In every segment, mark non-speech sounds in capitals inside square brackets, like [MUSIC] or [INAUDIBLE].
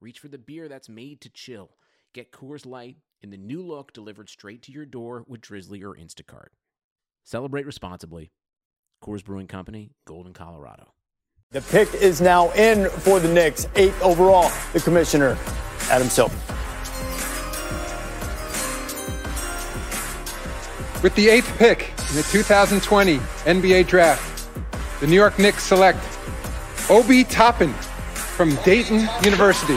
reach for the beer that's made to chill. Get Coors Light in the new look delivered straight to your door with Drizzly or Instacart. Celebrate responsibly. Coors Brewing Company, Golden, Colorado. The pick is now in for the Knicks, eighth overall. The commissioner, Adam Silver. With the eighth pick in the 2020 NBA Draft, the New York Knicks select Obi Toppin from Dayton University.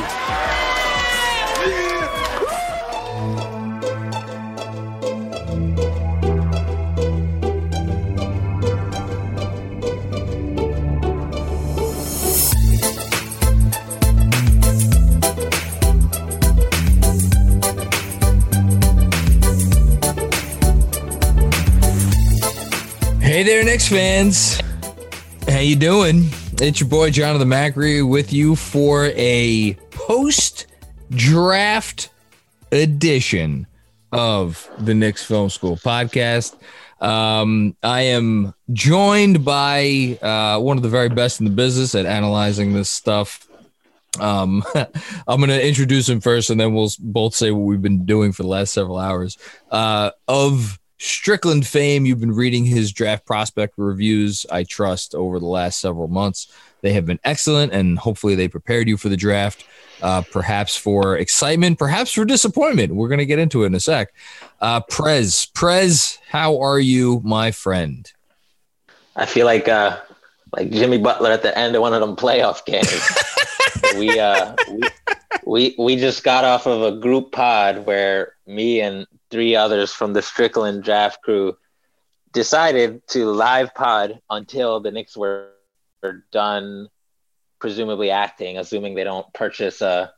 Hey there, Knicks fans. How you doing? It's your boy Jonathan Macri with you for a post-draft edition of the Knicks Film School podcast. Um, I am joined by uh, one of the very best in the business at analyzing this stuff. Um, [LAUGHS] I'm going to introduce him first, and then we'll both say what we've been doing for the last several hours. Uh, of Strickland fame, you've been reading his draft prospect reviews, I trust, over the last several months. They have been excellent, and hopefully, they prepared you for the draft, uh, perhaps for excitement, perhaps for disappointment. We're going to get into it in a sec. Uh, Prez, Prez, how are you, my friend? I feel like uh, like Jimmy Butler at the end of one of them playoff games. [LAUGHS] we, uh, we we we just got off of a group pod where me and three others from the Strickland draft crew decided to live pod until the Knicks were, were done, presumably acting, assuming they don't purchase a,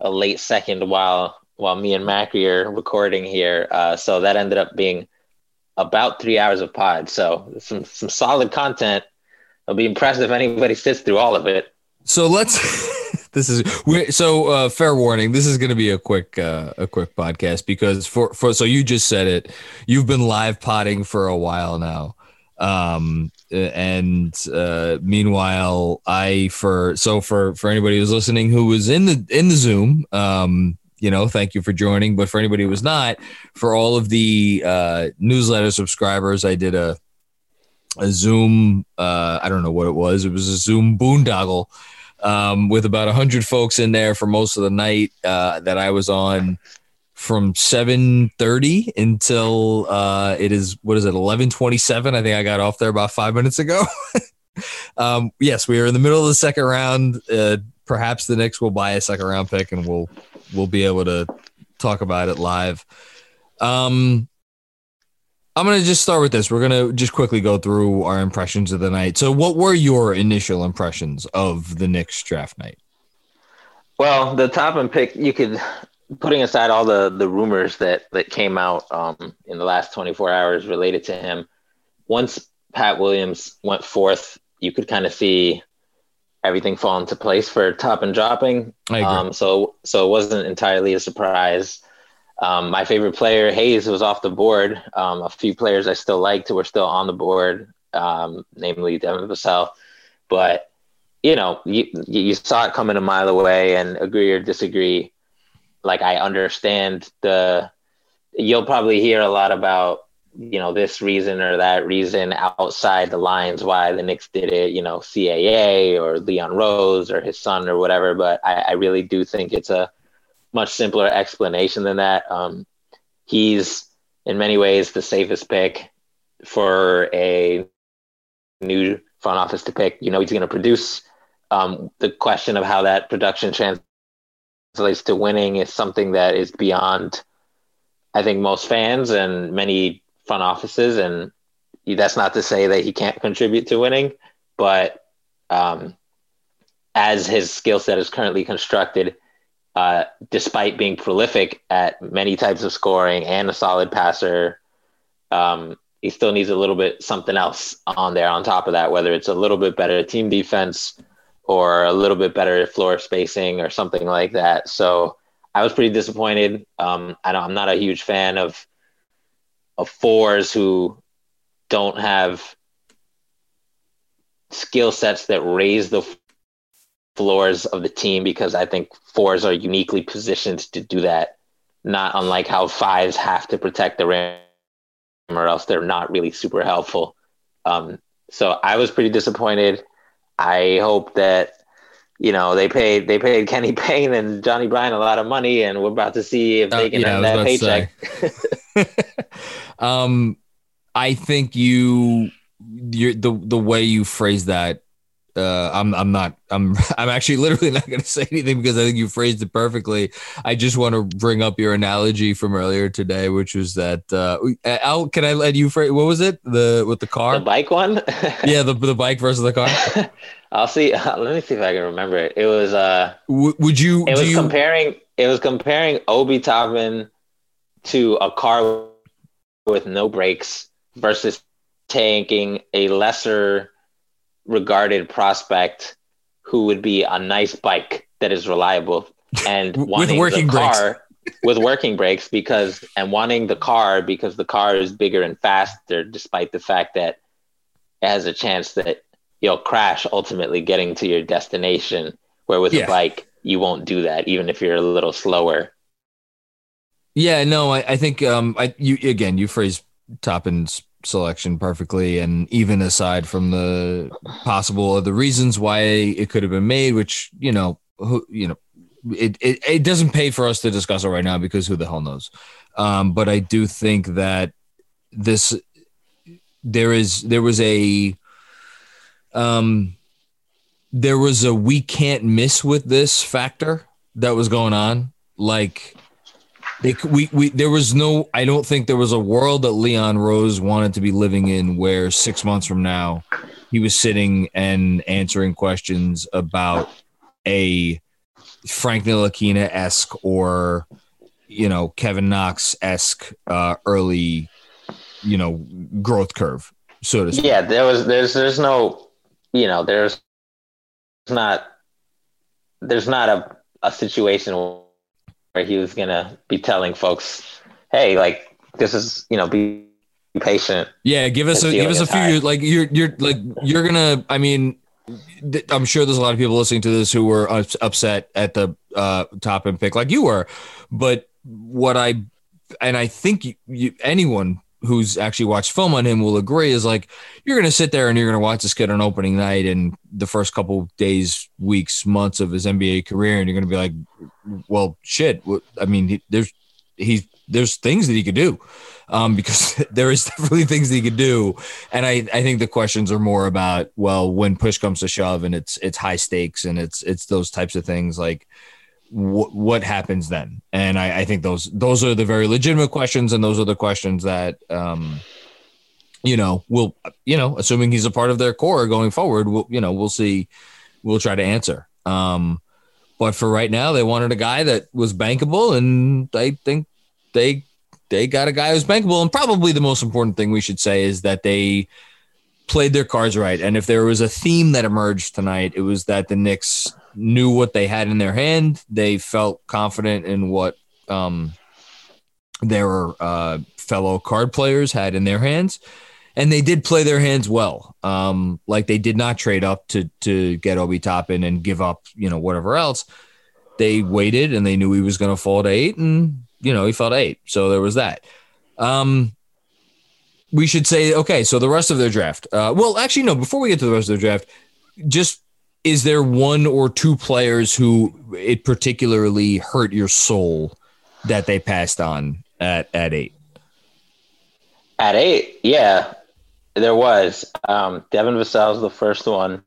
a late second while while me and Macri are recording here. Uh, so that ended up being about three hours of pod. So some some solid content. I'll be impressed if anybody sits through all of it. So let's [LAUGHS] this is so uh, fair warning. This is going to be a quick uh, a quick podcast because for for so you just said it. You've been live potting for a while now. Um, and uh, meanwhile, I for so for for anybody who's listening who was in the in the Zoom, um, you know, thank you for joining. But for anybody who was not, for all of the uh, newsletter subscribers, I did a a Zoom. Uh, I don't know what it was. It was a Zoom boondoggle um, with about 100 folks in there for most of the night uh, that I was on from 7.30 until uh, it is, what is it, 11.27? I think I got off there about five minutes ago. [LAUGHS] um, yes, we are in the middle of the second round. Uh, perhaps the Knicks will buy a second round pick and we'll, we'll be able to talk about it live. Um, I'm going to just start with this. We're going to just quickly go through our impressions of the night. So, what were your initial impressions of the Knicks draft night? Well, the Toppin pick, you could, putting aside all the, the rumors that, that came out um, in the last 24 hours related to him, once Pat Williams went fourth, you could kind of see everything fall into place for Toppin dropping. Um, so, so it wasn't entirely a surprise. Um, my favorite player, Hayes, was off the board. Um, a few players I still liked were still on the board, um, namely Devin Vassell. But, you know, you, you saw it coming a mile away and agree or disagree. Like, I understand the, you'll probably hear a lot about, you know, this reason or that reason outside the lines why the Knicks did it, you know, CAA or Leon Rose or his son or whatever. But I, I really do think it's a, much simpler explanation than that. Um, he's in many ways the safest pick for a new front office to pick. You know, he's going to produce. Um, the question of how that production translates to winning is something that is beyond, I think, most fans and many front offices. And that's not to say that he can't contribute to winning, but um, as his skill set is currently constructed, uh, despite being prolific at many types of scoring and a solid passer, um, he still needs a little bit something else on there on top of that, whether it's a little bit better team defense or a little bit better floor spacing or something like that. So I was pretty disappointed. Um, I am not a huge fan of of fours who don't have skill sets that raise the floors of the team because I think fours are uniquely positioned to do that, not unlike how fives have to protect the rim or else they're not really super helpful. Um, so I was pretty disappointed. I hope that you know they paid they paid Kenny Payne and Johnny Bryant a lot of money, and we're about to see if they uh, can uh, yeah, that paycheck. [LAUGHS] um, I think you, you the the way you phrase that uh, I'm I'm not I'm [LAUGHS] I'm actually literally not going [LAUGHS] to say anything because I think you phrased it perfectly. I just want to bring up your analogy from earlier today, which was that uh, Al, can I let you phrase what was it the with the car the bike one? [LAUGHS] yeah, the the bike versus the car. I'll see. Uh, let me see if I can remember it. It was uh. W- would you? It was you... comparing. It was comparing Obi Toppin to a car with no brakes versus tanking a lesser regarded prospect who would be a nice bike that is reliable and [LAUGHS] with working the car [LAUGHS] with working brakes because and wanting the car because the car is bigger and faster despite the fact that it has a chance that you'll crash ultimately getting to your destination where with yeah. a bike you won't do that even if you're a little slower yeah no i, I think um i you again you phrase toppin's selection perfectly. And even aside from the possible the reasons why it could have been made, which you know, who you know, it, it it doesn't pay for us to discuss it right now because who the hell knows. Um, but I do think that this there is there was a um there was a we can't miss with this factor that was going on like they, we, we, there was no, I don't think there was a world that Leon Rose wanted to be living in where six months from now he was sitting and answering questions about a Frank Ntilikina esque or, you know, Kevin Knox esque uh, early, you know, growth curve, so to speak. Yeah, there was, there's, there's no, you know, there's not, there's not a, a situation where he was gonna be telling folks, "Hey, like this is you know be patient." Yeah, give us a give us a few. Like you're you're like you're gonna. I mean, I'm sure there's a lot of people listening to this who were upset at the uh, Toppin pick, like you were. But what I and I think you, you, anyone who's actually watched film on him will agree is like you're going to sit there and you're going to watch this kid on opening night and the first couple days, weeks, months of his NBA career, and you're going to be like, well, shit. I mean, he, there's he's there's things that he could do, um, [LAUGHS] because there is definitely things that he could do, and I I think the questions are more about well, when push comes to shove and it's it's high stakes and it's it's those types of things like what happens then? And I, I, think those those are the very legitimate questions, and those are the questions that um, you know will you know assuming he's a part of their core going forward, we'll you know we'll see, we'll try to answer. Um, but for right now, they wanted a guy that was bankable, and I think they they got a guy who's bankable. And probably the most important thing we should say is that they played their cards right. And if there was a theme that emerged tonight, it was that the Knicks knew what they had in their hand. They felt confident in what um, their uh, fellow card players had in their hands, and they did play their hands well. Um, like they did not trade up to to get Obi Toppin and give up, you know, whatever else. They waited and they knew he was going to fall to eight, and you know he fell to eight. So there was that. Um, we should say okay. So the rest of their draft. Uh, well, actually, no. Before we get to the rest of their draft, just is there one or two players who it particularly hurt your soul that they passed on at at eight? At eight, yeah, there was. Um, Devin Vassell's the first one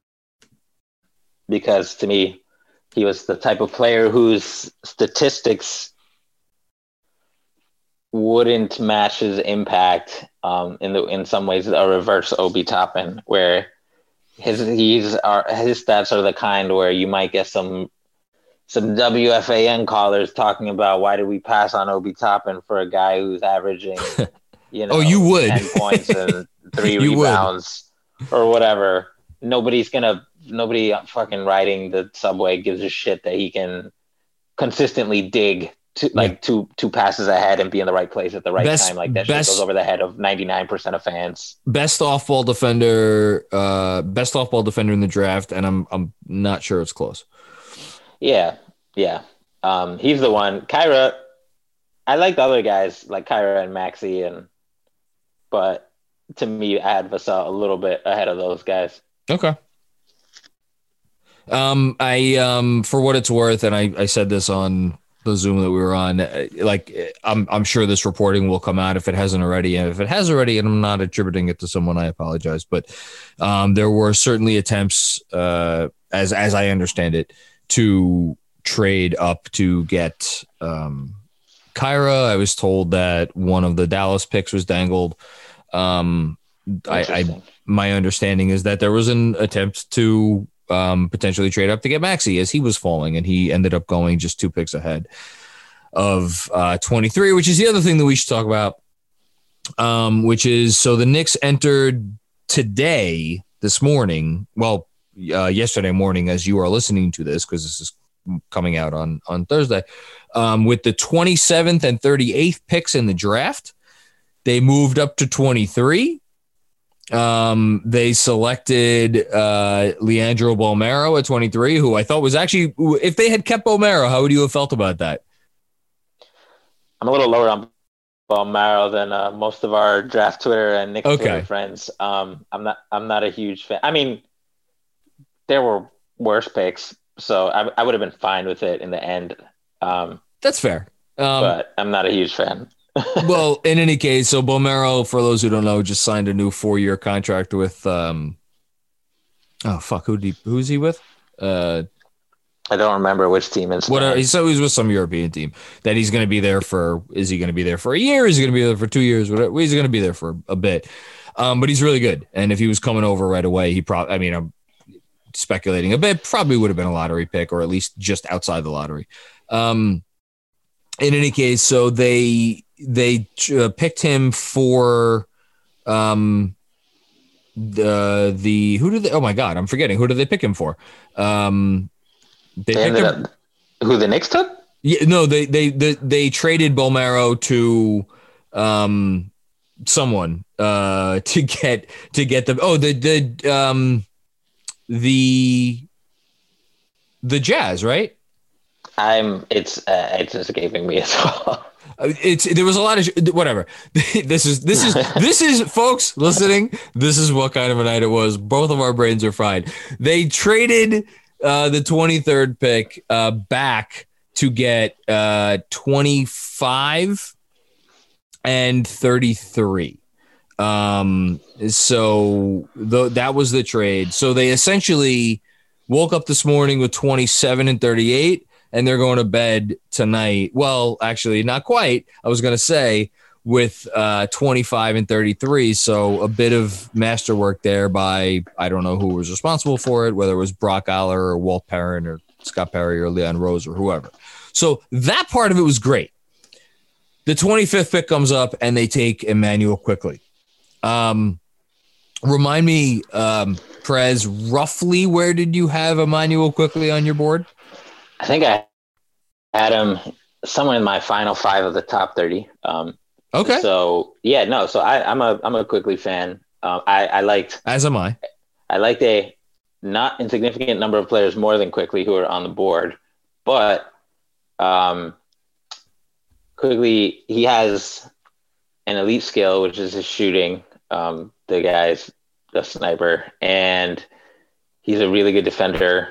because to me, he was the type of player whose statistics wouldn't match his impact um, in the in some ways a reverse Obi Toppin, where his he's are his stats are the kind where you might get some some WFAN callers talking about why did we pass on Obi Toppin for a guy who's averaging, [LAUGHS] you oh, know, oh, you would ten points and [LAUGHS] three rebounds would. or whatever. Nobody's gonna, nobody fucking riding the subway gives a shit that he can consistently dig two, like two two passes ahead and be in the right place at the right best, time. Like that best, shit goes over the head of ninety nine percent of fans. Best off ball defender, uh, best off ball defender in the draft, and I'm I'm not sure it's close. Yeah, yeah. Um, he's the one. Kira, I like the other guys like Kira and Maxey, and but to me, I had Vassell a little bit ahead of those guys. Okay. Um, I um, for what it's worth, and I I said this on the Zoom that we were on. Uh, like, I'm I'm sure this reporting will come out if it hasn't already. And if it has already, and I'm not attributing it to someone, I apologize. But um, there were certainly attempts, uh, as as I understand it, to trade up to get um, Kira. I was told that one of the Dallas picks was dangled. Um, I, I my understanding is that there was an attempt to um, potentially trade up to get Maxey as he was falling, and he ended up going just two picks ahead of uh, 23, which is the other thing that we should talk about. Um, which is so the Knicks entered today, this morning. Well, uh, yesterday morning, as you are listening to this, because this is coming out on on Thursday, um, with the 27th and 38th picks in the draft. They moved up to 23 um, they selected uh, Leandro Bolmaro at 23, who I thought was actually, if they had kept Bolmaro, how would you have felt about that? I'm a little lower on Bolmaro than uh, most of our draft Twitter and Knick okay. Twitter friends. Um, I'm not, I'm not a huge fan. I mean, there were worse picks, so I, I would have been fine with it in the end. Um, That's fair. Um, but I'm not a huge fan well, in any case, so Bolmaro, for those who don't know, just signed a new four-year contract with. um Oh fuck, who he, who's he with? Uh, I don't remember which team it's. What? So he's with some European team that he's going to be there for. Is he going to be there for a year? Is he going to be there for two years? Whatever. He's going to be there for a bit. Um, but he's really good. And if he was coming over right away, he probably. I mean, I'm speculating a bit. Probably would have been a lottery pick, or at least just outside the lottery. Um, in any case, so they they uh, picked him for um the the who did they oh my god i'm forgetting. Who did they pick him for? Um they, they ended him, up who the Knicks took? Yeah no they they they, they traded Bolmaro to um someone uh [LAUGHS] to get to get them. Oh the the um the the jazz right? I'm it's uh, it's escaping me as well [LAUGHS] it's there was a lot of whatever. [LAUGHS] this is this is [LAUGHS] this is folks listening. This is what kind of a night it was. Both of our brains are fried. They traded uh, the 23rd pick uh, back to get uh, 25 and 33. Um, so the, that was the trade. So they essentially woke up this morning with 27 and 38 and they're going to bed tonight. Well, actually, not quite. I was going to say with uh, 25 and 33. So a bit of masterwork there by, I don't know who was responsible for it, whether it was Brock Aller or Walt Perrin or Scott Perry or Leon Rose or whoever. So that part of it was great. The 25th pick comes up and they take Immanuel Quickley. Um, remind me, um, Prez, roughly where did you have Immanuel Quickley on your board? I think I had him somewhere in my final five of the top 30. Um, okay. So yeah, no, so I, am a, I'm a Quickley fan. Um, I, I liked, as am I, I liked a not insignificant number of players more than Quickley who are on the board, but, um, Quickley, he has an elite skill, which is his shooting. Um, the guy's a sniper and he's a really good defender.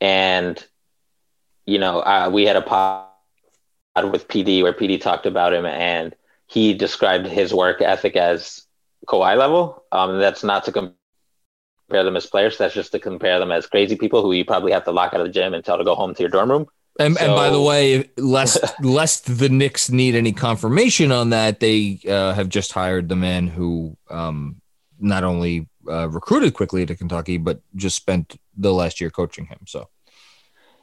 And you know, uh, we had a pod with PD where PD talked about him and he described his work ethic as Kawhi level. Um, that's not to compare them as players. That's just to compare them as crazy people who you probably have to lock out of the gym and tell to go home to your dorm room. And, so, and by the way, lest [LAUGHS] lest the Knicks need any confirmation on that, they uh, have just hired the man who um, not only uh, recruited Quickley to Kentucky, but just spent the last year coaching him. So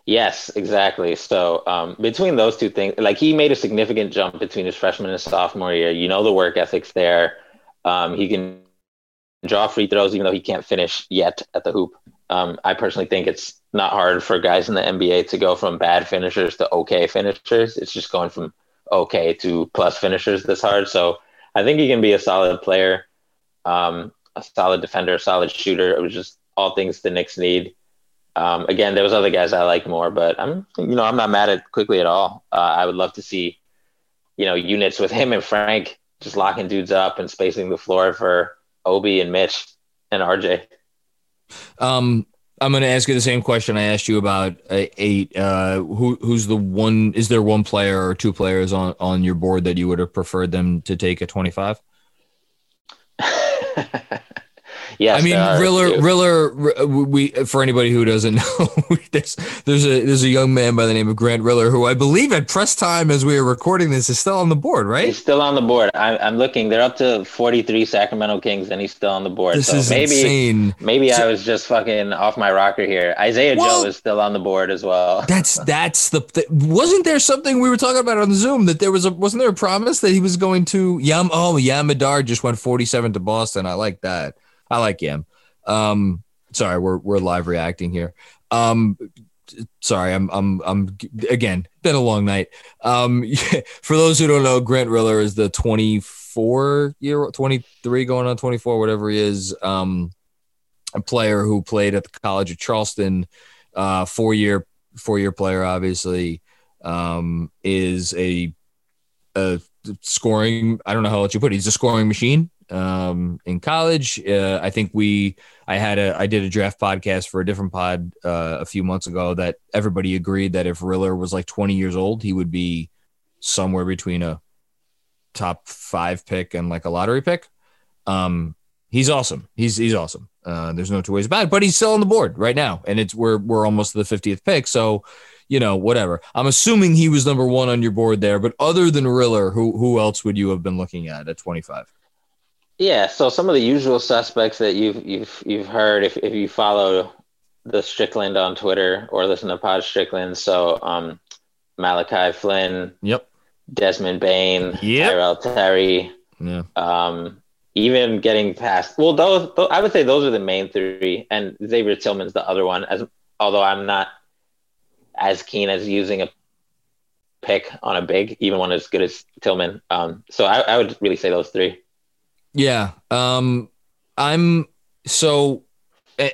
Yes, exactly. So um, between those two things, like he made a significant jump between his freshman and sophomore year. You know the work ethic's there. Um, he can draw free throws even though he can't finish yet at the hoop. Um, I personally think it's not hard for guys in the NBA to go from bad finishers to okay finishers. It's just going from okay to plus finishers this hard. So I think he can be a solid player, um, a solid defender, a solid shooter. It was just all things the Knicks need. Um, again, there was other guys I like more, but I'm you know I'm not mad at Quickley at all. Uh, I would love to see you know units with him and Frank just locking dudes up and spacing the floor for Obi and Mitch and RJ. Um, I'm going to ask you the same question I asked you about uh, eight. Uh, who who's the one? Is there one player or two players on on your board that you would have preferred them to take at 25? [LAUGHS] Yes, I mean, uh, Riller. Riller. We for anybody who doesn't [LAUGHS] know, there's there's a there's a young man by the name of Grant Riller who I believe at press time as we are recording this is still on the board, right? He's still on the board. I'm, I'm looking. They're up to 43 Sacramento Kings, and he's still on the board. This so is maybe insane. maybe So- I was just fucking off my rocker here. Isaiah Well- Joe is still on the board as well. [LAUGHS] That's that's the, th- wasn't there something we were talking about on Zoom that there was a wasn't there a promise that he was going to Yam oh Yam Madar just went 47 to Boston. I like that. I like Yam. Um sorry, we're we're live reacting here. Um sorry, I'm I'm I'm again, been a long night. Um [LAUGHS] for those who don't know, Grant Riller is the 24 year 23 going on 24 whatever he is um a player who played at the College of Charleston uh four year four year player obviously um is a a scoring i don't know how else you put it he's a scoring machine um in college. Uh, i think we i had a i did a draft podcast for a different pod uh, a few months ago that everybody agreed that if riller was like 20 years old he would be somewhere between a top five pick and like a lottery pick. Um he's awesome. He's he's awesome. Uh there's no two ways about it but he's still on the board right now. And it's we're we're almost to the 50th pick. So you know, whatever. I'm assuming he was number one on your board there, but other than Riller, who who else would you have been looking at at 25? Yeah, so some of the usual suspects that you've you've you've heard if, if you follow the Strickland on Twitter or listen to Pod Strickland. So um, Malachi Flynn, Yep. Desmond Bane, Yep. Tyrell Terry, Yeah. um, even getting past. Well, those, those I would say those are the main three, and Xavier Tillman's the other one. As although I'm not as keen as using a pick on a big, even one as good as Tillman. Um, so I, I would really say those three. Yeah. Um, I'm so,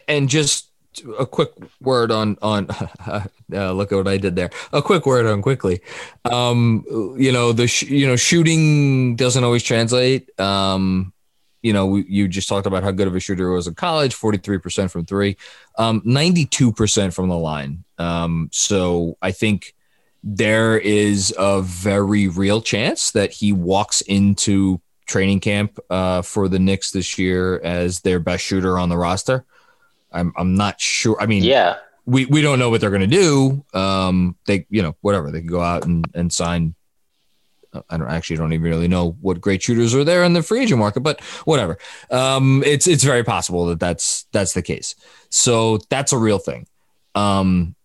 and just a quick word on on. [LAUGHS] Uh, look at what I did there. A quick word on Quickley. Um, you know the sh- you know shooting doesn't always translate. Um, you know you just talked about how good of a shooter was in college. Forty three percent from three, um, ninety two percent from the line. Um, so I think there is a very real chance that he walks into training camp uh, for the Knicks this year as their best shooter on the roster. I'm I'm not sure. I mean, Yeah, we we don't know what they're going to do. Um, they you know whatever they can go out and and sign. uh, I don't actually don't even really know what great shooters are there in the free agent market, but whatever. Um, it's it's very possible that that's that's the case. So that's a real thing. Um,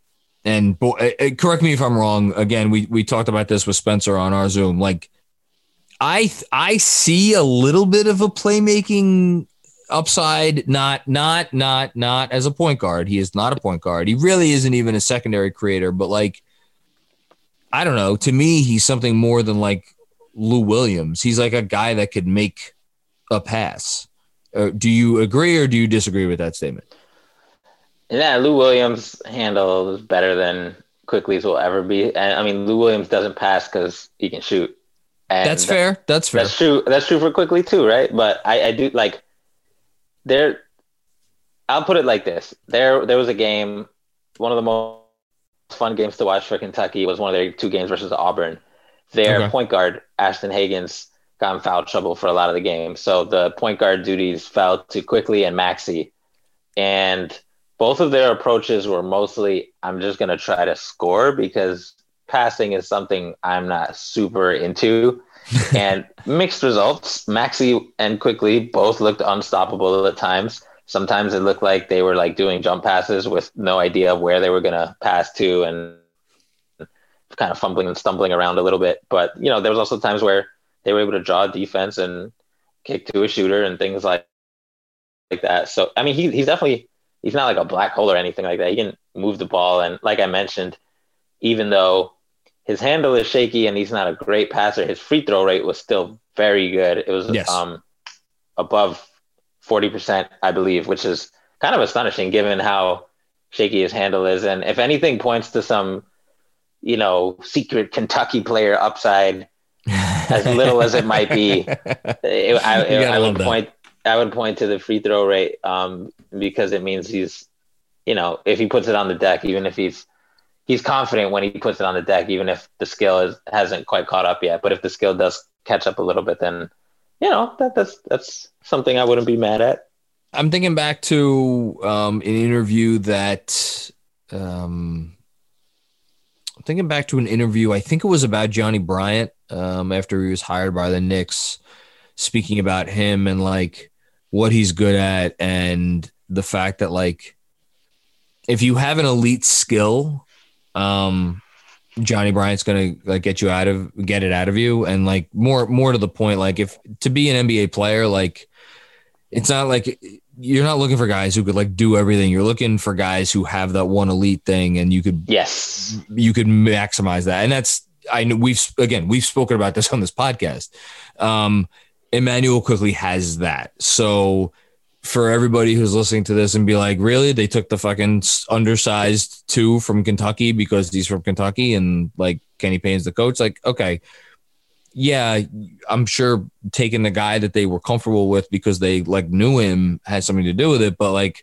and bo- uh, uh, correct me if I'm wrong. Again, we we talked about this with Spencer on our Zoom. Like, I I see a little bit of a playmaking upside. Not not not not as a point guard. He is not a point guard. He really isn't even a secondary creator. But like, I don't know. To me, he's something more than like Lou Williams. He's like a guy that could make a pass. Uh, do you agree or do you disagree with that statement? yeah. Lou Williams' handle is better than Quickley's will ever be. And I mean, Lou Williams doesn't pass because he can shoot. And That's fair. That's fair. That's true. That's true for Quickley too, right? But I, I do like there. I'll put it like this: there, there was a game. One of the most fun games to watch for Kentucky was one of their two games versus Auburn. Their Okay. point guard Ashton Hagans got in foul trouble for a lot of the game, so the point guard duties fell to Quickley and Maxey, and both of their approaches were mostly I'm just gonna try to score because passing is something I'm not super into and mixed results. Maxey and Quickley both looked unstoppable at times. Sometimes it looked like they were like doing jump passes with no idea of where they were gonna pass to and kind of fumbling and stumbling around a little bit. But you know, there was also times where they were able to draw defense and kick to a shooter and things like like that. So I mean, he, he's definitely he's not like a black hole or anything like that. He can move the ball, and like I mentioned, even though his handle is shaky and he's not a great passer, his free throw rate was still very good. It was yes. um, above forty percent, I believe, which is kind of astonishing given how shaky his handle is. And if anything points to some, you know, secret Kentucky player upside, as little as it might be, it, I, [LAUGHS] it, I would point I would point to the free throw rate um, because it means he's, you know, if he puts it on the deck, even if he's he's confident when he puts it on the deck, even if the skill is, hasn't quite caught up yet. But if the skill does catch up a little bit, then you know that that's that's something I wouldn't be mad at. I'm thinking back to um, an interview that um, I'm thinking back to an interview. I think it was about Johnny Bryant um, after he was hired by the Knicks, speaking about him and like what he's good at and the fact that like if you have an elite skill, um, Johnny Bryant's gonna like get you out of get it out of you, and like more more to the point, like if to be an NBA player, like it's not like you're not looking for guys who could like do everything. You're looking for guys who have that one elite thing, and you could yes, you could maximize that, and that's I know we've again we've spoken about this [LAUGHS] on this podcast. Um, Immanuel Quickley has that. So for everybody who's listening to this and be like, really? They took the fucking undersized two from Kentucky because he's from Kentucky and like Kenny Payne's the coach. Like, okay, yeah, I'm sure taking the guy that they were comfortable with because they like knew him had something to do with it, but like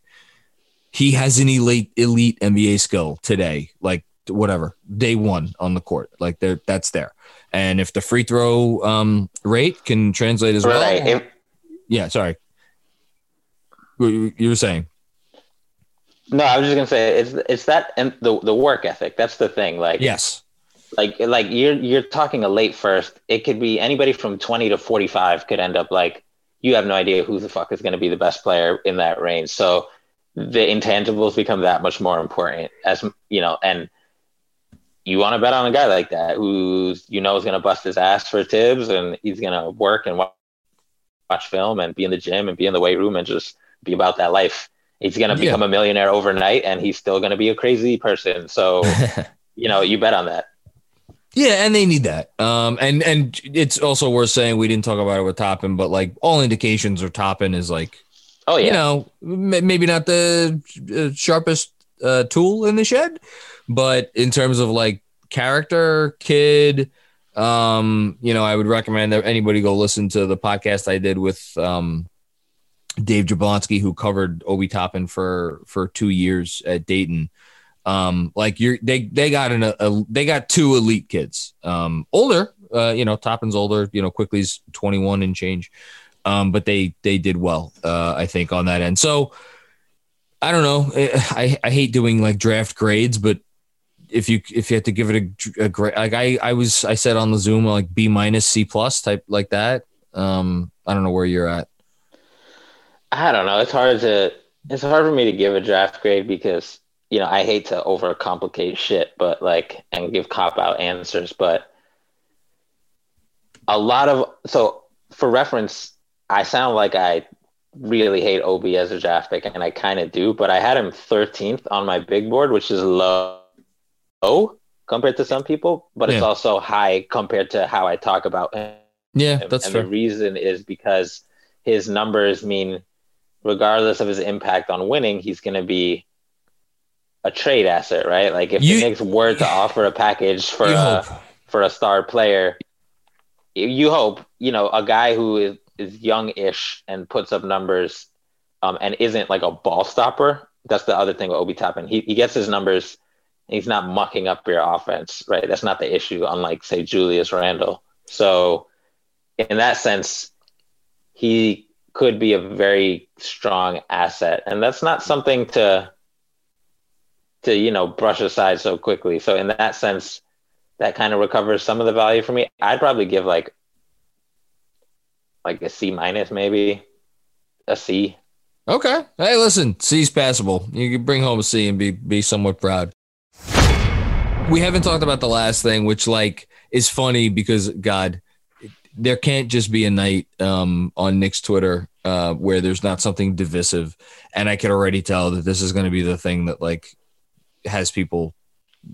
he has an elite elite NBA skill today. Like whatever, day one on the court. Like there that's there. And if the free throw um, rate can translate as right. well. Yeah, sorry. You were saying. No, I was just gonna say it's it's that and the the work ethic. That's the thing. Like yes, like like you're you're talking a late first. It could be anybody from twenty to forty five could end up like you have no idea who the fuck is going to be the best player in that range. So the intangibles become that much more important as you know and you want to bet on a guy like that who's you know is going to bust his ass for Thibs and he's going to work and watch, watch film and be in the gym and be in the weight room and just be about that life. He's going to become yeah. a millionaire overnight and he's still going to be a crazy person. So, [LAUGHS] you know, you bet on that. Yeah, and they need that. Um, and and it's also worth saying we didn't talk about it with Toppin, but like all indications are Toppin is like, oh yeah, you know, maybe not the uh, sharpest uh, tool in the shed, but in terms of like character, kid, um, you know, I would recommend that anybody go listen to the podcast I did with um, Dave Jablonski, who covered Obi Toppin for for two years at Dayton. Um, like you're they they got an a, they got two elite kids. Um, older, uh, you know, Toppin's older. You know, twenty one and change. Um, but they they did well, uh, I think, on that end. So I don't know. I I hate doing like draft grades, but if you if you had to give it a, a great like I I was I said on the Zoom like B minus C plus type like that. Um, I don't know where you're at. I don't know. It's hard to it's hard for me to give a draft grade because you know I hate to overcomplicate shit, but like and give cop out answers. But a lot of so for reference, I sound like I really hate Obi as a draft pick, and I kind of do. But I had him 13th on my big board, which is low compared to some people, but yeah. it's also high compared to how I talk about him. Yeah, that's and fair. the reason is because his numbers mean, regardless of his impact on winning, he's going to be a trade asset, right? Like if you, the Knicks were to [SIGHS] offer a package for a hope. for a star player, you hope you know a guy who is is young-ish and puts up numbers, um, and isn't like a ball stopper. That's the other thing with Obi Toppin. He he gets his numbers He's not mucking up your offense, right? That's not the issue, unlike say Julius Randle. So, in that sense, he could be a very strong asset, and that's not something to to you know brush aside so quickly. So, in that sense, that kind of recovers some of the value for me. I'd probably give like like a C minus, maybe a C. Okay. Hey, listen, C's passable. You can bring home a C and be be somewhat proud. We haven't talked about the last thing, which like is funny because God, there can't just be a night um, on Knicks Twitter uh, where there's not something divisive, and I can already tell that this is going to be the thing that like has people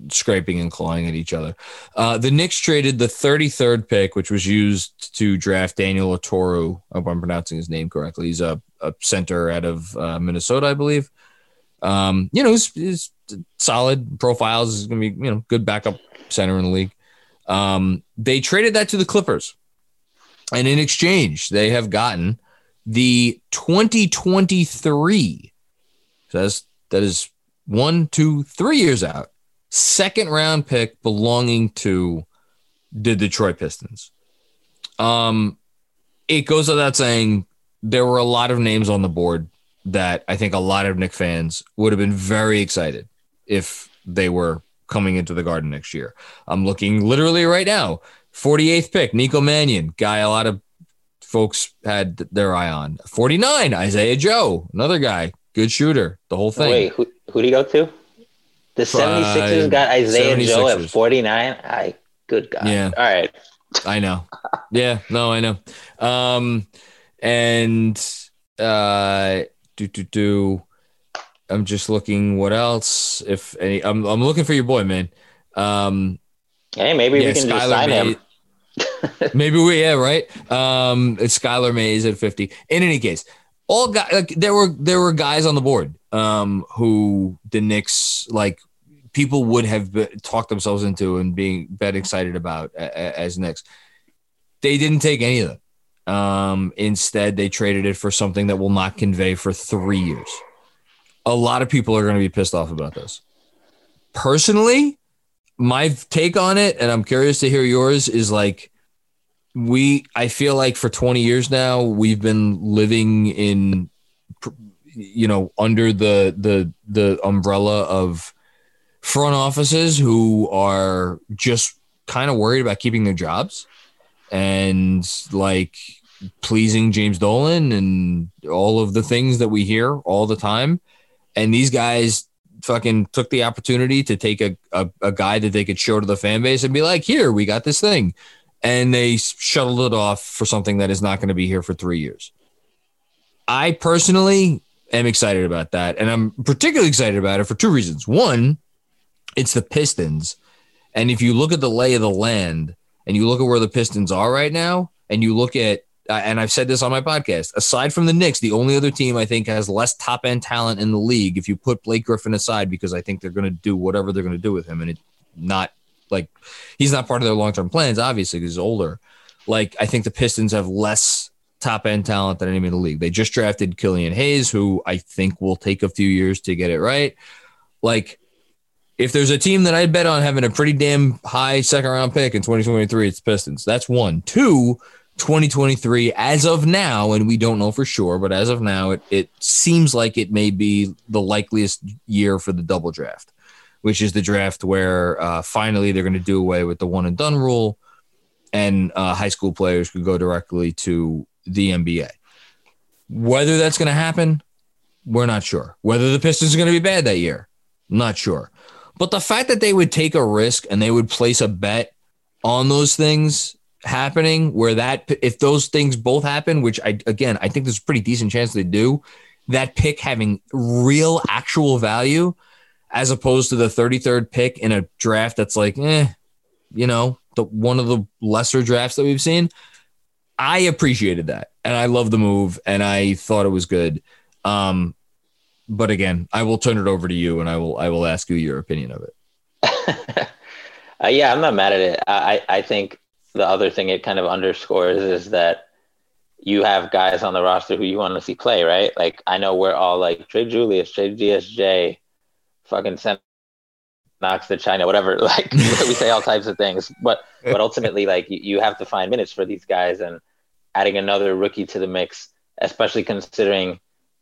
scraping and clawing at each other. Uh, the Knicks traded the 33rd pick, which was used to draft Daniel Oturu. I hope I'm pronouncing his name correctly. He's a, a center out of uh, Minnesota, I believe. Um, you know, he's, he's solid profiles. Is going to be you know good backup center in the league. Um, they traded that to the Clippers, and in exchange, they have gotten the 2023. So that's that is one, two, three years out second round pick belonging to the Detroit Pistons. Um, it goes without saying there were a lot of names on the board that I think a lot of Knick fans would have been very excited if they were coming into the Garden next year. I'm looking literally right now, 48th pick, Nico Mannion, guy a lot of folks had their eye on. 49, Isaiah Joe, another guy, good shooter, the whole thing. Wait, who who did he go to? The 76ers got Isaiah 76ers. Joe at 49. I good God. Yeah. All right. I know. Yeah, no, I know. Um and uh do do do I'm just looking what else if any I'm I'm looking for your boy, man. Um Hey, maybe yeah, we can Skylar just sign May, him. [LAUGHS] maybe we yeah, right? Um it's Skylar Mays at 50. In any case, all guys like there were there were guys on the board um, who the Knicks like people would have be, talked themselves into and being bet excited about a, as Knicks. They didn't take any of them. Um, instead, they traded it for something that will not convey for three years. A lot of people are going to be pissed off about this. Personally, my take on it, and I'm curious to hear yours, is like we. I feel like for 20 years now, we've been living in you know under the the the umbrella of front offices who are just kind of worried about keeping their jobs and like pleasing James Dolan and all of the things that we hear all the time. And these guys fucking took the opportunity to take a, a, a, guy that they could show to the fan base and be like, here, we got this thing. And they shuttled it off for something that is not going to be here for three years. I personally am excited about that. And I'm particularly excited about it for two reasons. One, it's the Pistons. And if you look at the lay of the land and you look at where the Pistons are right now, and you look at, and I've said this on my podcast, aside from the Knicks, the only other team I think has less top end talent in the league, if you put Blake Griffin aside, because I think they're going to do whatever they're going to do with him. And it's not like he's not part of their long term plans, obviously, because he's older. Like, I think the Pistons have less top end talent than anyone in the league. They just drafted Killian Hayes, who I think will take a few years to get it right. Like, if there's a team that I'd bet on having a pretty damn high second round pick in 2023, it's Pistons. That's one. Two, 2023, as of now, and we don't know for sure, but as of now, it, it seems like it may be the likeliest year for the double draft, which is the draft where uh, finally they're going to do away with the one and done rule and uh, high school players could go directly to the NBA. Whether that's going to happen, we're not sure. Whether the Pistons are going to be bad that year, not sure. But the fact that they would take a risk and they would place a bet on those things happening, where that if those things both happen, which I again I think there's a pretty decent chance they do, that pick having real actual value, as opposed to the 33rd pick in a draft that's like, eh, you know, the one of the lesser drafts that we've seen. I appreciated that and I love the move and I thought it was good. Um, but again, I will turn it over to you and I will I will ask you your opinion of it. [LAUGHS] uh, yeah, I'm not mad at it. I I think the other thing it kind of underscores is that you have guys on the roster who you want to see play, right? Like I know we're all like Trey Julius, Trey DSJ, fucking send Knox to China, whatever. [LAUGHS] Like we say all types of things, but but ultimately, like you, you have to find minutes for these guys, and adding another rookie to the mix, especially considering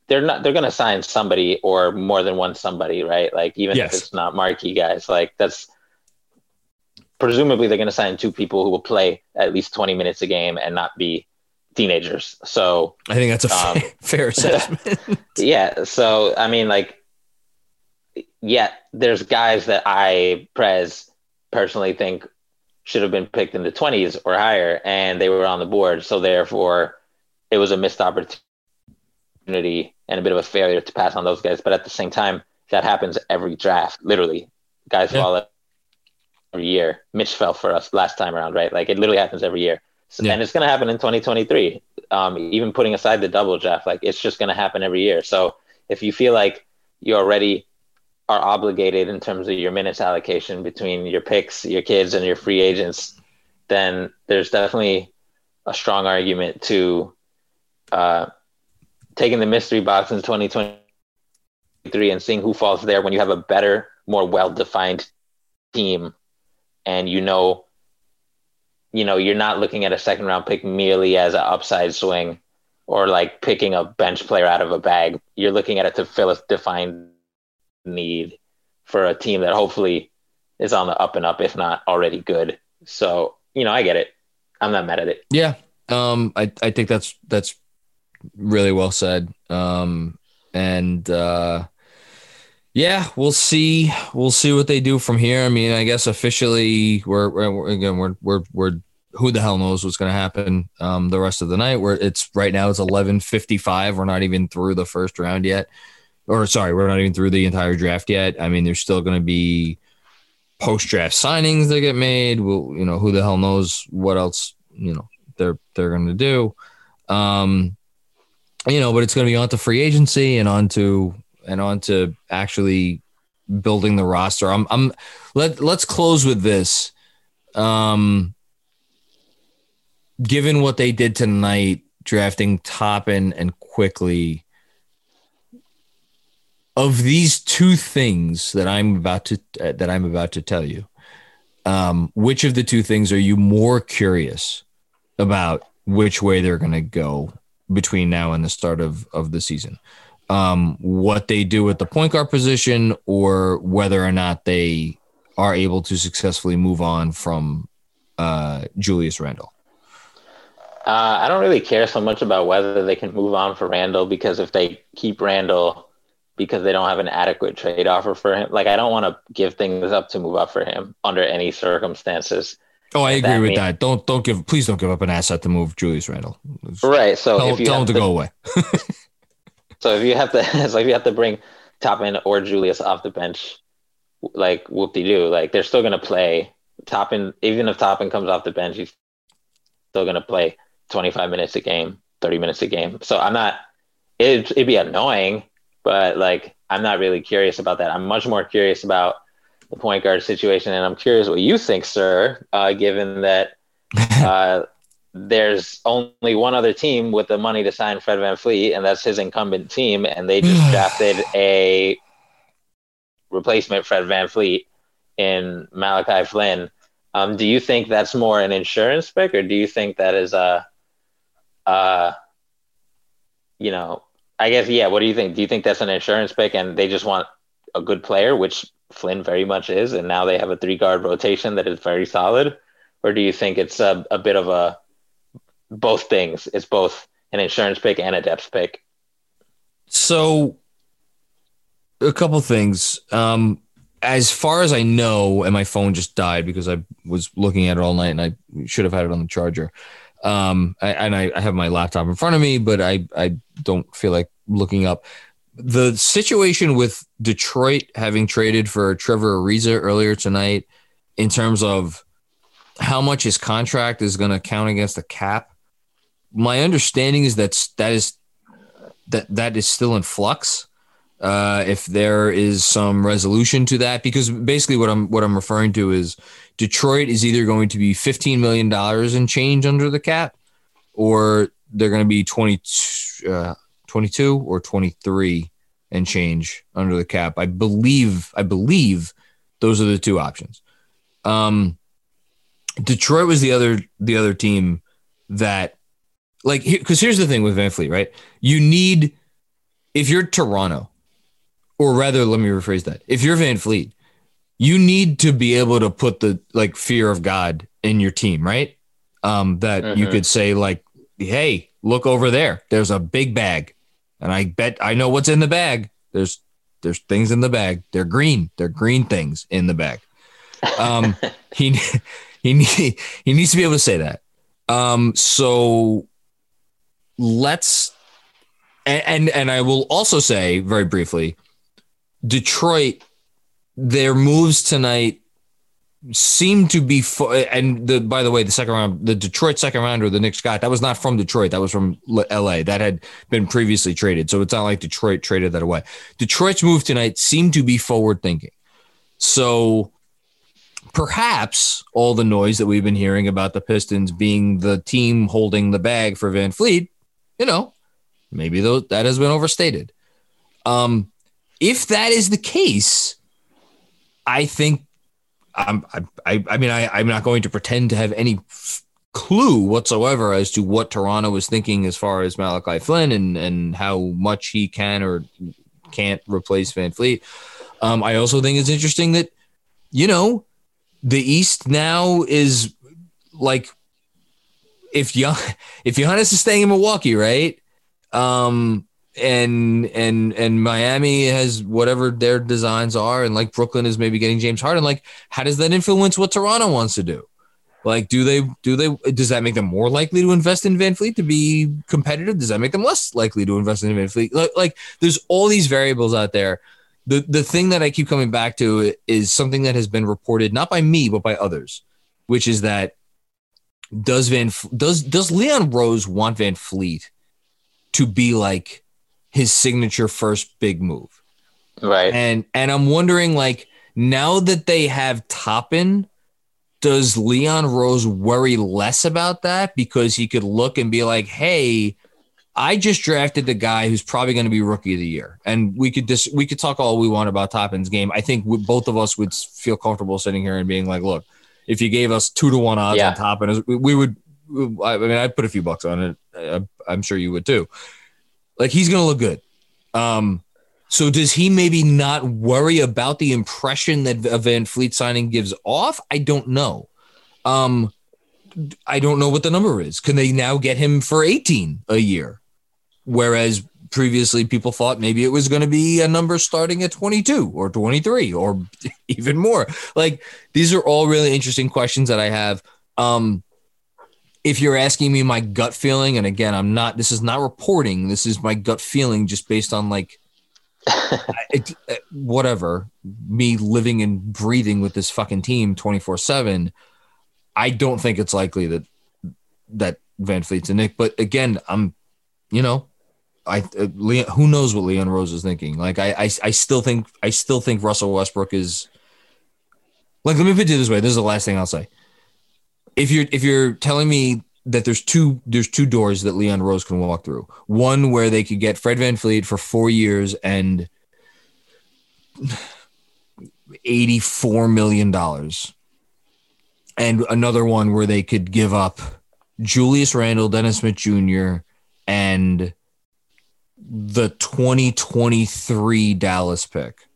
they're not they're going to sign somebody or more than one somebody, right? Like even yes. if it's not marquee guys, like that's presumably they're going to sign two people who will play at least 20 minutes a game and not be teenagers. So I think that's a um, fair, fair [LAUGHS] assessment. [LAUGHS] yeah. So I mean, like, yeah, there's guys that I Prez personally think should have been picked in the 20s or higher, and they were on the board. So therefore, it was a missed opportunity and a bit of a failure to pass on those guys. But at the same time, that happens every draft. Literally, guys yeah. fall every year. Mitch fell for us last time around, right? Like it literally happens every year. So, yeah. And it's going to happen in 2023. Um, even putting aside the double draft, like it's just going to happen every year. So if you feel like you already are obligated in terms of your minutes allocation between your picks, your kids, and your free agents, then there's definitely a strong argument to uh, taking the mystery box in 2023 and seeing who falls there when you have a better, more well-defined team, and you know, you know, you're not looking at a second round pick merely as an upside swing or like picking a bench player out of a bag. You're looking at it to fill a defined need for a team that hopefully is on the up and up, if not already good. So, you know, I get it. I'm not mad at it. Yeah. Um, I, I think that's, that's really well said. Um, and, uh, yeah, we'll see. We'll see what they do from here. I mean, I guess officially, we're, we're again, we're, we're, we're, who the hell knows what's going to happen um, the rest of the night? Where it's right now, it's eleven fifty five. We're not even through the first round yet or sorry, we're not even through the entire draft yet. I mean, there's still going to be post draft signings that get made. Well, you know, who the hell knows what else you know they're they're going to do. Um, you know, but it's going to be on to free agency and on to and on to actually building the roster. I'm I'm let let's close with this. Um, given what they did tonight, drafting Toppin and Quickley, of these two things that I'm about to uh, that I'm about to tell you, um, which of the two things are you more curious about? Which way they're going to go between now and the start of of the season? Um, what they do at the point guard position, or whether or not they are able to successfully move on from uh, Julius Randle. Uh, I don't really care so much about whether they can move on for Randle because if they keep Randle, because they don't have an adequate trade offer for him. Like I don't want to give things up to move up for him under any circumstances. Oh, I agree that with means, that. Don't don't give please don't give up an asset to move Julius Randle. Right. So tell, if you tell him to, to go away. [LAUGHS] so if you have to [LAUGHS] so if you have to bring Toppin or Julius off the bench, like whoop de doo, like they're still gonna play Toppin even if Toppin comes off the bench, he's still gonna play twenty five minutes a game, thirty minutes a game. So I'm not it, it'd be annoying but like I'm not really curious about that. I'm much more curious about the point guard situation, and I'm curious what you think, sir, uh, given that [LAUGHS] uh, there's only one other team with the money to sign Fred VanVleet, and that's his incumbent team, and they just [SIGHS] drafted a replacement Fred VanVleet in Malachi Flynn. Um, do you think that's more an insurance pick, or do you think that is a, uh, you know, I guess yeah. What do you think? Do you think that's an insurance pick, and they just want a good player, which Flynn very much is, and now they have a three guard rotation that is very solid, or do you think it's a, a bit of a both things? It's both an insurance pick and a depth pick. So, a couple things. Um, as far as I know, and my phone just died because I was looking at it all night, and I should have had it on the charger. Um, I, and I, I have my laptop in front of me, but I, I don't feel like looking up the situation with Detroit having traded for Trevor Ariza earlier tonight in terms of how much his contract is going to count against the cap. My understanding is that that is that that is still in flux. Uh, if there is some resolution to that, because basically what I'm what I'm referring to is Detroit is either going to be $15 million in change under the cap, or they're going to be 20, uh, 22 or 23 and change under the cap. I believe, I believe those are the two options. Um, Detroit was the other, the other team that like, because here's the thing with VanVleet, right? You need, if you're Toronto, or rather, let me rephrase that. If you're VanVleet, you need to be able to put the like fear of God in your team, right? Um, that mm-hmm. you could say like hey, look over there. There's a big bag. And I bet I know what's in the bag. There's there's things in the bag. They're green. They're green things in the bag. Um, [LAUGHS] [LAUGHS] he he he needs to be able to say that. Um, so let's and, and I will also say very briefly, Detroit, their moves tonight seem to be fo- and the by the way the second round the Detroit second rounder the Knicks got that was not from Detroit. That was from LA that had been previously traded. So it's not like Detroit traded that away. Detroit's move tonight seemed to be forward thinking. So perhaps all the noise that we've been hearing about the Pistons being the team holding the bag for VanVleet you know maybe those, that has been overstated um if that is the case I think I'm, I, I mean, I, I'm not going to pretend to have any f- clue whatsoever as to what Toronto was thinking as far as Malachi Flynn and, and how much he can or can't replace VanVleet. Um, I also think it's interesting that, you know, the East now is like if Gian, if Giannis is staying in Milwaukee, right? Um, and and and Miami has whatever their designs are, and like Brooklyn is maybe getting James Harden. Like, how does that influence what Toronto wants to do? Like, do they do they does that make them more likely to invest in VanVleet to be competitive? Does that make them less likely to invest in VanVleet? Like, like there's all these variables out there. The the thing that I keep coming back to is something that has been reported not by me but by others, which is that does Van does does Leon Rose want VanVleet to be like his signature first big move. Right. And and I'm wondering like now that they have Toppin, does Leon Rose worry less about that because he could look and be like, "Hey, I just drafted the guy who's probably going to be rookie of the year." And we could dis- we could talk all we want about Toppin's game. I think we, both of us would feel comfortable sitting here and being like, "Look, if you gave us 2 to 1 odds Yeah. on Toppin, we, we would I mean, I'd put a few bucks on it. I, I'm sure you would too. Like he's going to look good. Um, so does he maybe not worry about the impression that a VanVleet signing gives off? I don't know. Um, I don't know what the number is. Can they now get him for 18 a year? Whereas previously people thought maybe it was going to be a number starting at 22 or 23 or [LAUGHS] even more. Like these are all really interesting questions that I have. Um, if you're asking me my gut feeling, and again, I'm not, this is not reporting, this is my gut feeling just based on like [LAUGHS] it, uh, whatever, me living and breathing with this fucking team 24 7. I don't think it's likely that that VanVleet's a Knick, but again, I'm, you know, I uh, Leon, who knows what Leon Rose is thinking. Like I, I, I still think, I still think Russell Westbrook is. Like, let me put it this way. This is the last thing I'll say if you're if you're telling me that there's two there's two doors that Leon Rose can walk through. One where they could get Fred VanVleet for four years and eighty-four million dollars. And another one where they could give up Julius Randle, Dennis Smith Jr., and the 2023 Dallas pick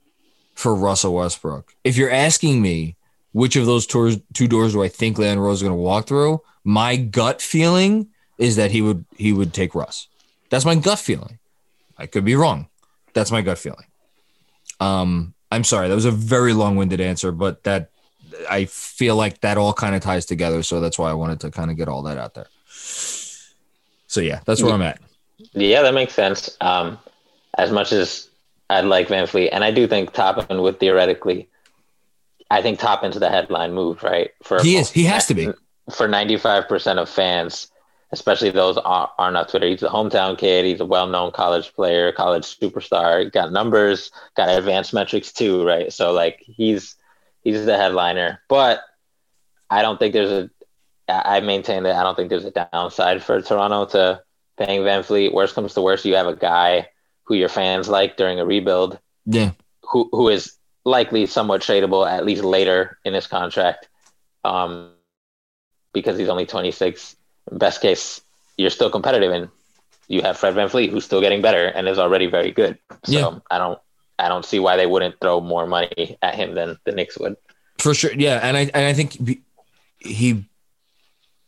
for Russell Westbrook. If you're asking me, which of those tours, two doors do I think Leon Rose is going to walk through? My gut feeling is that he would he would take Russ. That's my gut feeling. I could be wrong. That's my gut feeling. Um, I'm sorry, that was a very long-winded answer, but that I feel like that all kind of ties together. So that's why I wanted to kind of get all that out there. So yeah, that's where I'm at. Yeah, that makes sense. Um, as much as I'd like VanVleet, and I do think Toppin would theoretically, I think Toppin's the headline move, right? For He is. He has to be. for 95% of fans, especially those are, aren't on Twitter. He's a hometown kid. He's a well-known college player, college superstar. Got numbers, got advanced metrics too, right? So like he's he's the headliner. But I don't think there's a. I maintain that I don't think there's a downside for Toronto to paying VanVleet. Worst comes to worst, you have a guy who your fans like during a rebuild, Yeah. who who is likely somewhat tradable at least later in his contract, um, because he's only 26. Best case, you're still competitive, and you have Fred VanVleet, who's still getting better and is already very good. So Yeah. I don't I don't see why they wouldn't throw more money at him than the Knicks would. For sure, yeah, and I and I think he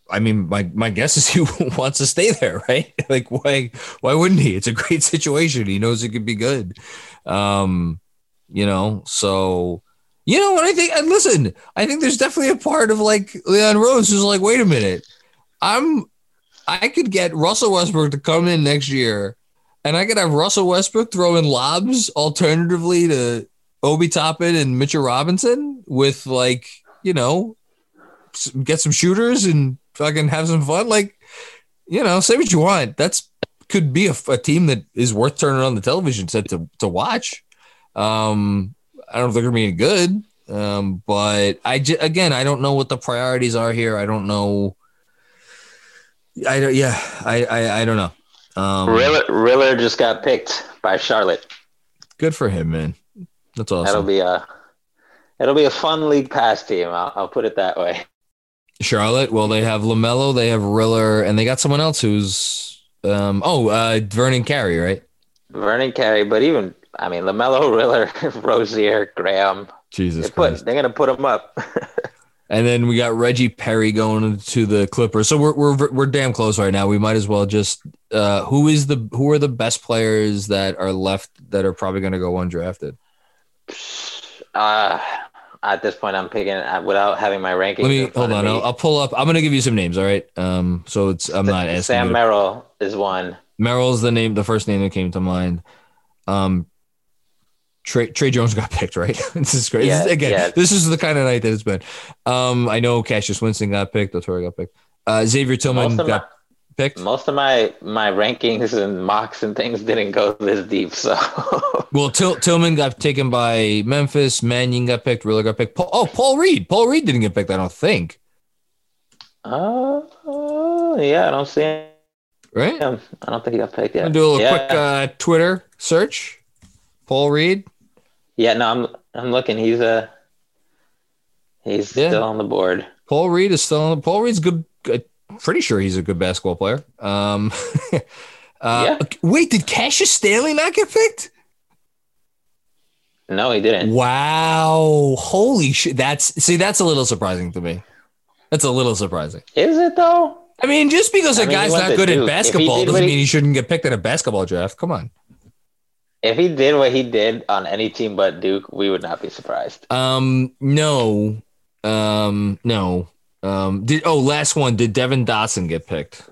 I mean, my my guess is [LAUGHS] he wants to stay there, right? [LAUGHS] Like, why why wouldn't he? It's a great [LAUGHS] situation. He knows it could be good. Um, you know, so you know what I think. And listen, I think there's definitely a part of like Leon Rose who's like, wait a minute, I'm I could get Russell Westbrook to come in next year, and I could have Russell Westbrook throwing lobs alternatively to Obi Toppin and Mitchell Robinson with like you know get some shooters and fucking have some fun. Like, you know, say what you want. That's could be a, a team that is worth turning on the television set to to watch. Um, I don't know if they're gonna be any good. Um, but I j- again, I don't know what the priorities are here. I don't know. I don't. Yeah, I I, I don't know. Um, Riller, Riller just got picked by Charlotte. Good for him, man. That's awesome. That'll be a it'll be a fun league pass team. I'll, I'll put it that way. Charlotte. Well, they have LaMelo, they have Riller, and they got someone else who's um oh uh Vernon Carey, right? Vernon Carey, but even I mean LaMelo, [LAUGHS] Riller, Rozier, Graham. Jesus They put, Christ. they're gonna put them up. [LAUGHS] And then we got Reggie Perry going to the Clippers. So we're we're we're damn close right now. We might as well just uh who is the who are the best players that are left that are probably going to go undrafted? uh, at this point, I'm picking uh, without having my rankings. Let me hold on. I'll, I'll pull up. I'm going to give you some names, all right? Um so it's I'm not asking Sam Merrill is one. Merrill's the name, the first name that came to mind. Um, Tre, Tre Jones got picked, right? [LAUGHS] this is great. Yeah, This is- again, yeah. this is the kind of night that it's been. Um, I know Cassius Winston got picked. Oturu got picked. Uh, Xavier Tillman got picked. most of my my rankings and mocks and things didn't go this deep. So [LAUGHS] Well, Till, Tillman got taken by Memphis. Mannion got picked. Riller got picked. Paul, oh, Paul Reed. Paul Reed didn't get picked. I don't think. Oh yeah, I don't see him. Right. I don't think he got picked yet. I'm do a little yeah. quick uh, Twitter search. Paul Reed. yeah, no, I'm I'm looking. He's a he's Yeah. still on the board. Paul Reed is still on. The, Paul Reed's good. good pretty sure he's a good basketball player. Um, [LAUGHS] uh, Yeah. Wait, did Cassius Stanley not get picked? No, he didn't. Wow! Holy shit! That's see, that's a little surprising to me. That's a little surprising. Is it though? I mean, just because I a mean, guy's not good at Duke. He basketball doesn't he- mean he shouldn't get picked in a basketball draft. Come on. If he did what he did on any team but Duke, we would not be surprised. Um, no, um, no. Um, did oh last one? Did Devon Dotson get picked?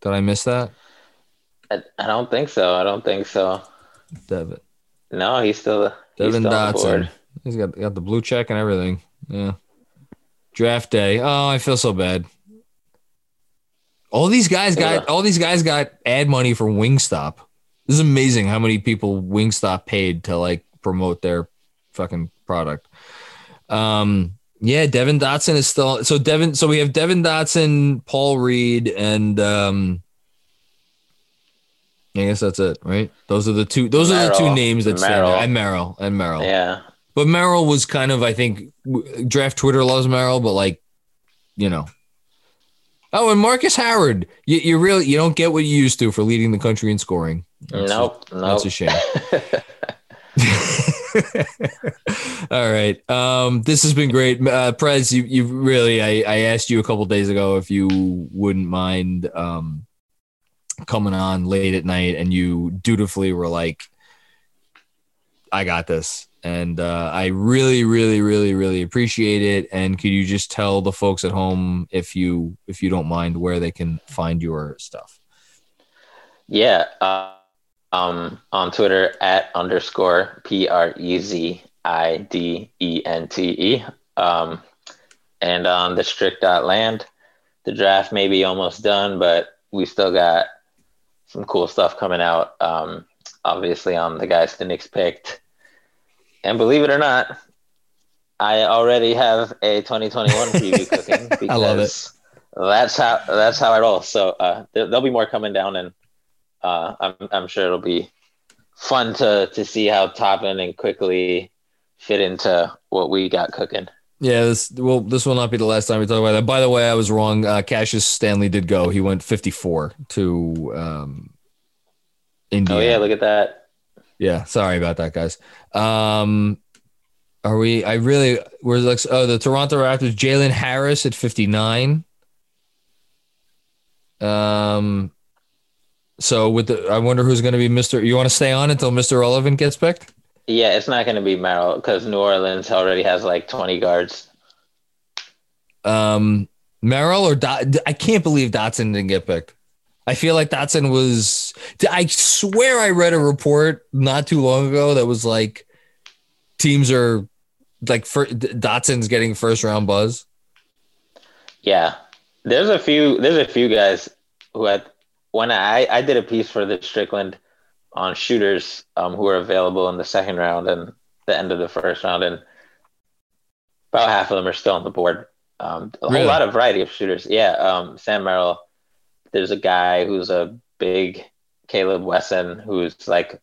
Did I miss that? I, I don't think so. I don't think so. Devon. No, he's still he's Devon still on the Dotson. He's got got the blue check and everything. Yeah. Draft day. Oh, I feel so bad. All these guys got Yeah. all these guys got ad money from Wingstop. This is amazing how many people Wingstop paid to like promote their fucking product. Um yeah, Devon Dotson is still so Devon so we have Devon Dotson, Paul Reed, and um I guess that's it, right? Those are the two those are the two names that stand out. And Merrill. And Merrill. Yeah. But Merrill was kind of, I think, draft Twitter loves Merrill, but like, you know. Oh, and Marcus Howard, you, you really you don't get what you used to for leading the country in scoring. That's nope. a, nope. that's a shame. [LAUGHS] [LAUGHS] [LAUGHS] All right, um, this has been great, uh, Prez. You you really, I, I asked you a couple days ago if you wouldn't mind um, coming on late at night, and you dutifully were like, I got this. And uh, I really, really, really, really appreciate it. And could you just tell the folks at home, if you if you don't mind, where they can find your stuff? Yeah. Uh, um, on Twitter at underscore P R E Z I D E N T E. Um, and on the Strickland, the draft may be almost done, but we still got some cool stuff coming out. Um, obviously, on the guys the Knicks picked. And believe it or not, I already have a 2021 preview [LAUGHS] cooking because I love it. that's how that's how I roll. So uh, there, there'll be more coming down, and uh, I'm I'm sure it'll be fun to to see how Toppin and Quickley fit into what we got cooking. Yeah, this well, this will not be the last time we talk about that. By the way, I was wrong. Uh, Cassius Stanley did go. He went 54 to um, India. Oh yeah, look at that. Yeah, sorry about that, guys. Um, are we? I really we're like oh the Toronto Raptors. Jalen Harris at 59. Um, so with the, I wonder who's going to be Mr. You want to stay on until Mr. Relevant gets picked? Yeah, it's not going to be Merrill because New Orleans already has like 20 guards. Um, Merrill or Dot, I can't believe Dotson didn't get picked. I feel like Dotson was. I swear I read a report not too long ago that was like teams are like for, Dotson's getting first round buzz. Yeah, there's a few. There's a few guys who had when I I did a piece for the Strickland on shooters um, who are available in the second round and the end of the first round, and about half of them are still on the board. Um, a Really? whole lot of variety of shooters. Yeah, um, Sam Merrill. There's a guy who's a big Kaleb Wesson who's like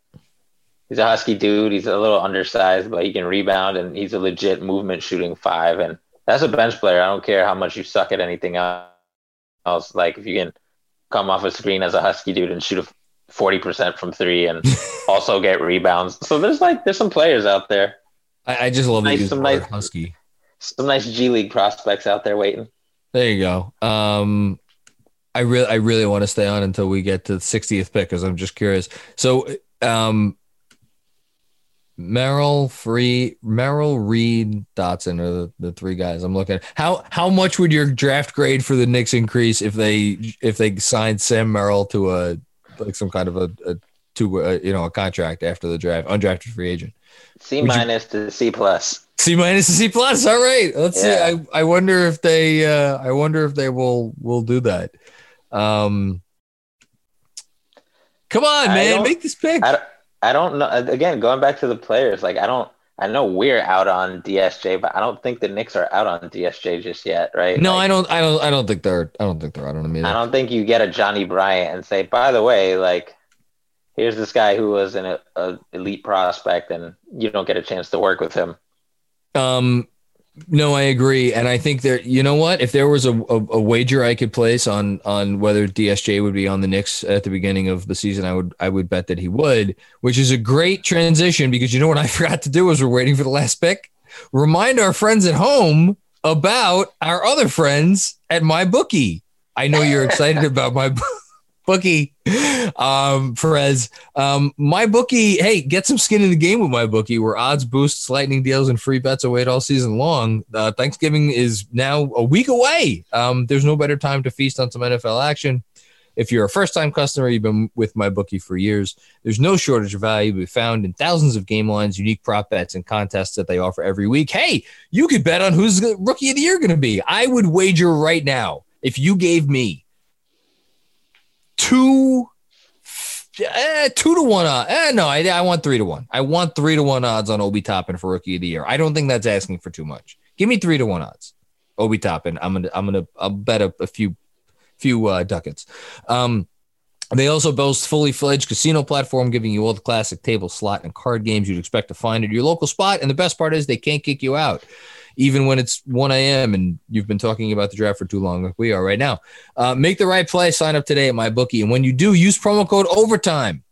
he's a husky dude. He's a little undersized, but he can rebound and he's a legit movement shooting five. And that's a bench player. I don't care how much you suck at anything else. Like if you can come off a screen as a husky dude and shoot a forty percent from three and [LAUGHS] also get rebounds. So there's like there's some players out there, I, I just love Nice, some nice- husky. some nice G League prospects out there waiting. There you go. Um, I really, I really want to stay on until we get to the 60th pick because I'm just curious. So, um, Merrill, Free, Merrill, Reed, Dotson are the, the three guys I'm looking at. How how much would your draft grade for the Knicks increase if they if they signed Sam Merrill to a like some kind of a, a to a, you know a contract after the draft, undrafted free agent? C Would you- minus to C plus. C minus to C plus. All right. Let's Yeah. see. I, I wonder if they uh I wonder if they will will do that. Um Come on, I man. Make this pick. I don't, I don't know. Again, going back to the players, like I don't. I know we're out on DSJ, but I don't think the Knicks are out on DSJ just yet, right? No, Like, I don't I don't I don't think they're I don't think they're out on him either. I don't think you get a Johnny Bryant and say, by the way, like, here's this guy who was an a, elite prospect, and you don't get a chance to work with him. Um, no, I agree, and I think there. You know what? If there was a, a, a wager I could place on on whether DSJ would be on the Knicks at the beginning of the season, I would I would bet that he would. Which is a great transition because you know what I [LAUGHS] forgot to do as we're waiting for the last pick. Remind our friends at home about our other friends at MyBookie. I know you're excited about my [LAUGHS] bookie, um, Prez. Um, MyBookie, hey, get some skin in the game with MyBookie, where odds boosts, lightning deals, and free bets await all season long. Uh, Thanksgiving is now a week away. Um, there's no better time to feast on some NFL action. If you're a first time customer, you've been with MyBookie for years. There's no shortage of value to be found in thousands of game lines, unique prop bets, and contests that they offer every week. Hey, you could bet on who's the rookie of the year going to be. I would wager right now if you gave me two eh, two to one odds. Eh, no, I, I want three to one. I want three to one odds on Obi Toppin for rookie of the year. I don't think that's asking for too much. Give me three to one odds. Obi Toppin. I'm gonna I'm gonna I'll bet a, a few few uh, ducats. Um, they also boast fully fledged casino platform, giving you all the classic table, slot, and card games you'd expect to find at your local spot. And the best part is they can't kick you out, even when it's 1 a.m. and you've been talking about the draft for too long, like we are right now. Uh, make the right play. Sign up today at MyBookie, and when you do, use promo code Overtime,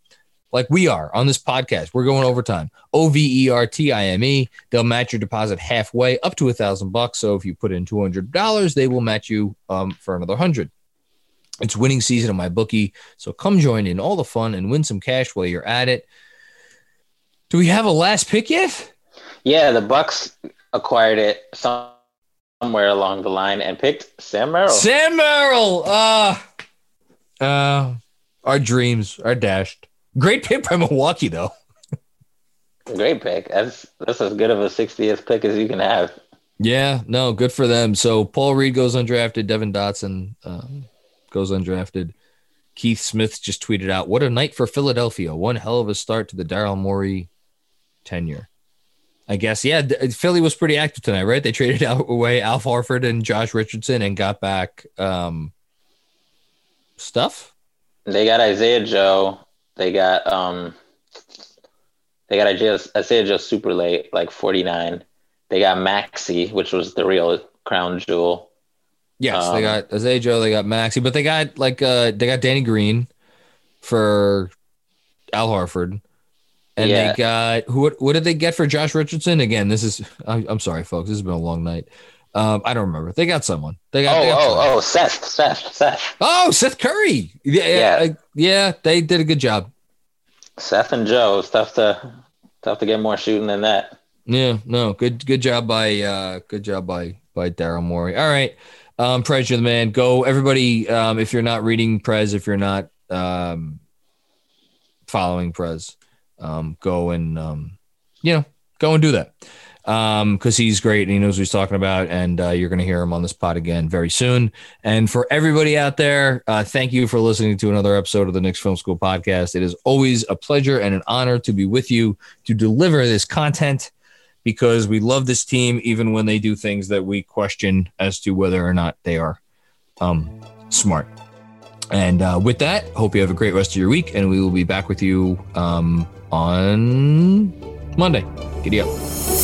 like we are on this podcast. We're going overtime. O V E R T I M E. They'll match your deposit halfway, up to a thousand bucks. So if you put in two hundred dollars, they will match you um, for another hundred. It's winning season at MyBookie, so come join in all the fun and win some cash while you're at it. Do we have a last pick yet? Yeah, the Bucks acquired it somewhere along the line and picked Sam Merrill. Sam Merrill. Uh, uh, our dreams are dashed. Great pick by Milwaukee, though. Great pick. That's that's as good of a 60th pick as you can have. Yeah, no, good for them. So Paul Reed goes undrafted. Devon Dotson um, goes undrafted. Keith Smith just tweeted out, "What a night for Philadelphia! One hell of a start to the Daryl Morey tenure." I guess, yeah. Philly was pretty active tonight, right? They traded [LAUGHS] out away Alf Horford and Josh Richardson and got back um, stuff. They got Isaiah Joe. They got um they got Isaiah, Isaiah Joe super late, like 49. They got Maxey, which was the real crown jewel. Yes, they Um, got Isaiah Joe, they got Maxey, but they got like uh they got Danny Green for Al Horford. And Yeah. they got who what, did they get for Josh Richardson? Again, this is I, I'm sorry folks, this has been a long night. Um, I don't remember. They got someone. They got. Oh, they got oh, oh, Seth, Seth, Seth, Oh, Seth Curry. Yeah, yeah, Yeah. yeah. They did a good job. Seth and Joe. It's tough to tough to get more shooting than that. Yeah, no, good, good job by, uh, good job by by Daryl Morey. All right, um, Prez, you're the man. Go, everybody. Um, if you're not reading Prez, if you're not um, following Prez, um, go and um, you know, go and do that. Um, because he's great and he knows what he's talking about, and uh, you're going to hear him on this pod again very soon. And for everybody out there, uh, thank you for listening to another episode of the Knicks Film School podcast. It is always a pleasure and an honor to be with you to deliver this content because we love this team even when they do things that we question as to whether or not they are um, smart. And uh, with that, hope you have a great rest of your week, and we will be back with you um, on Monday. Giddy up.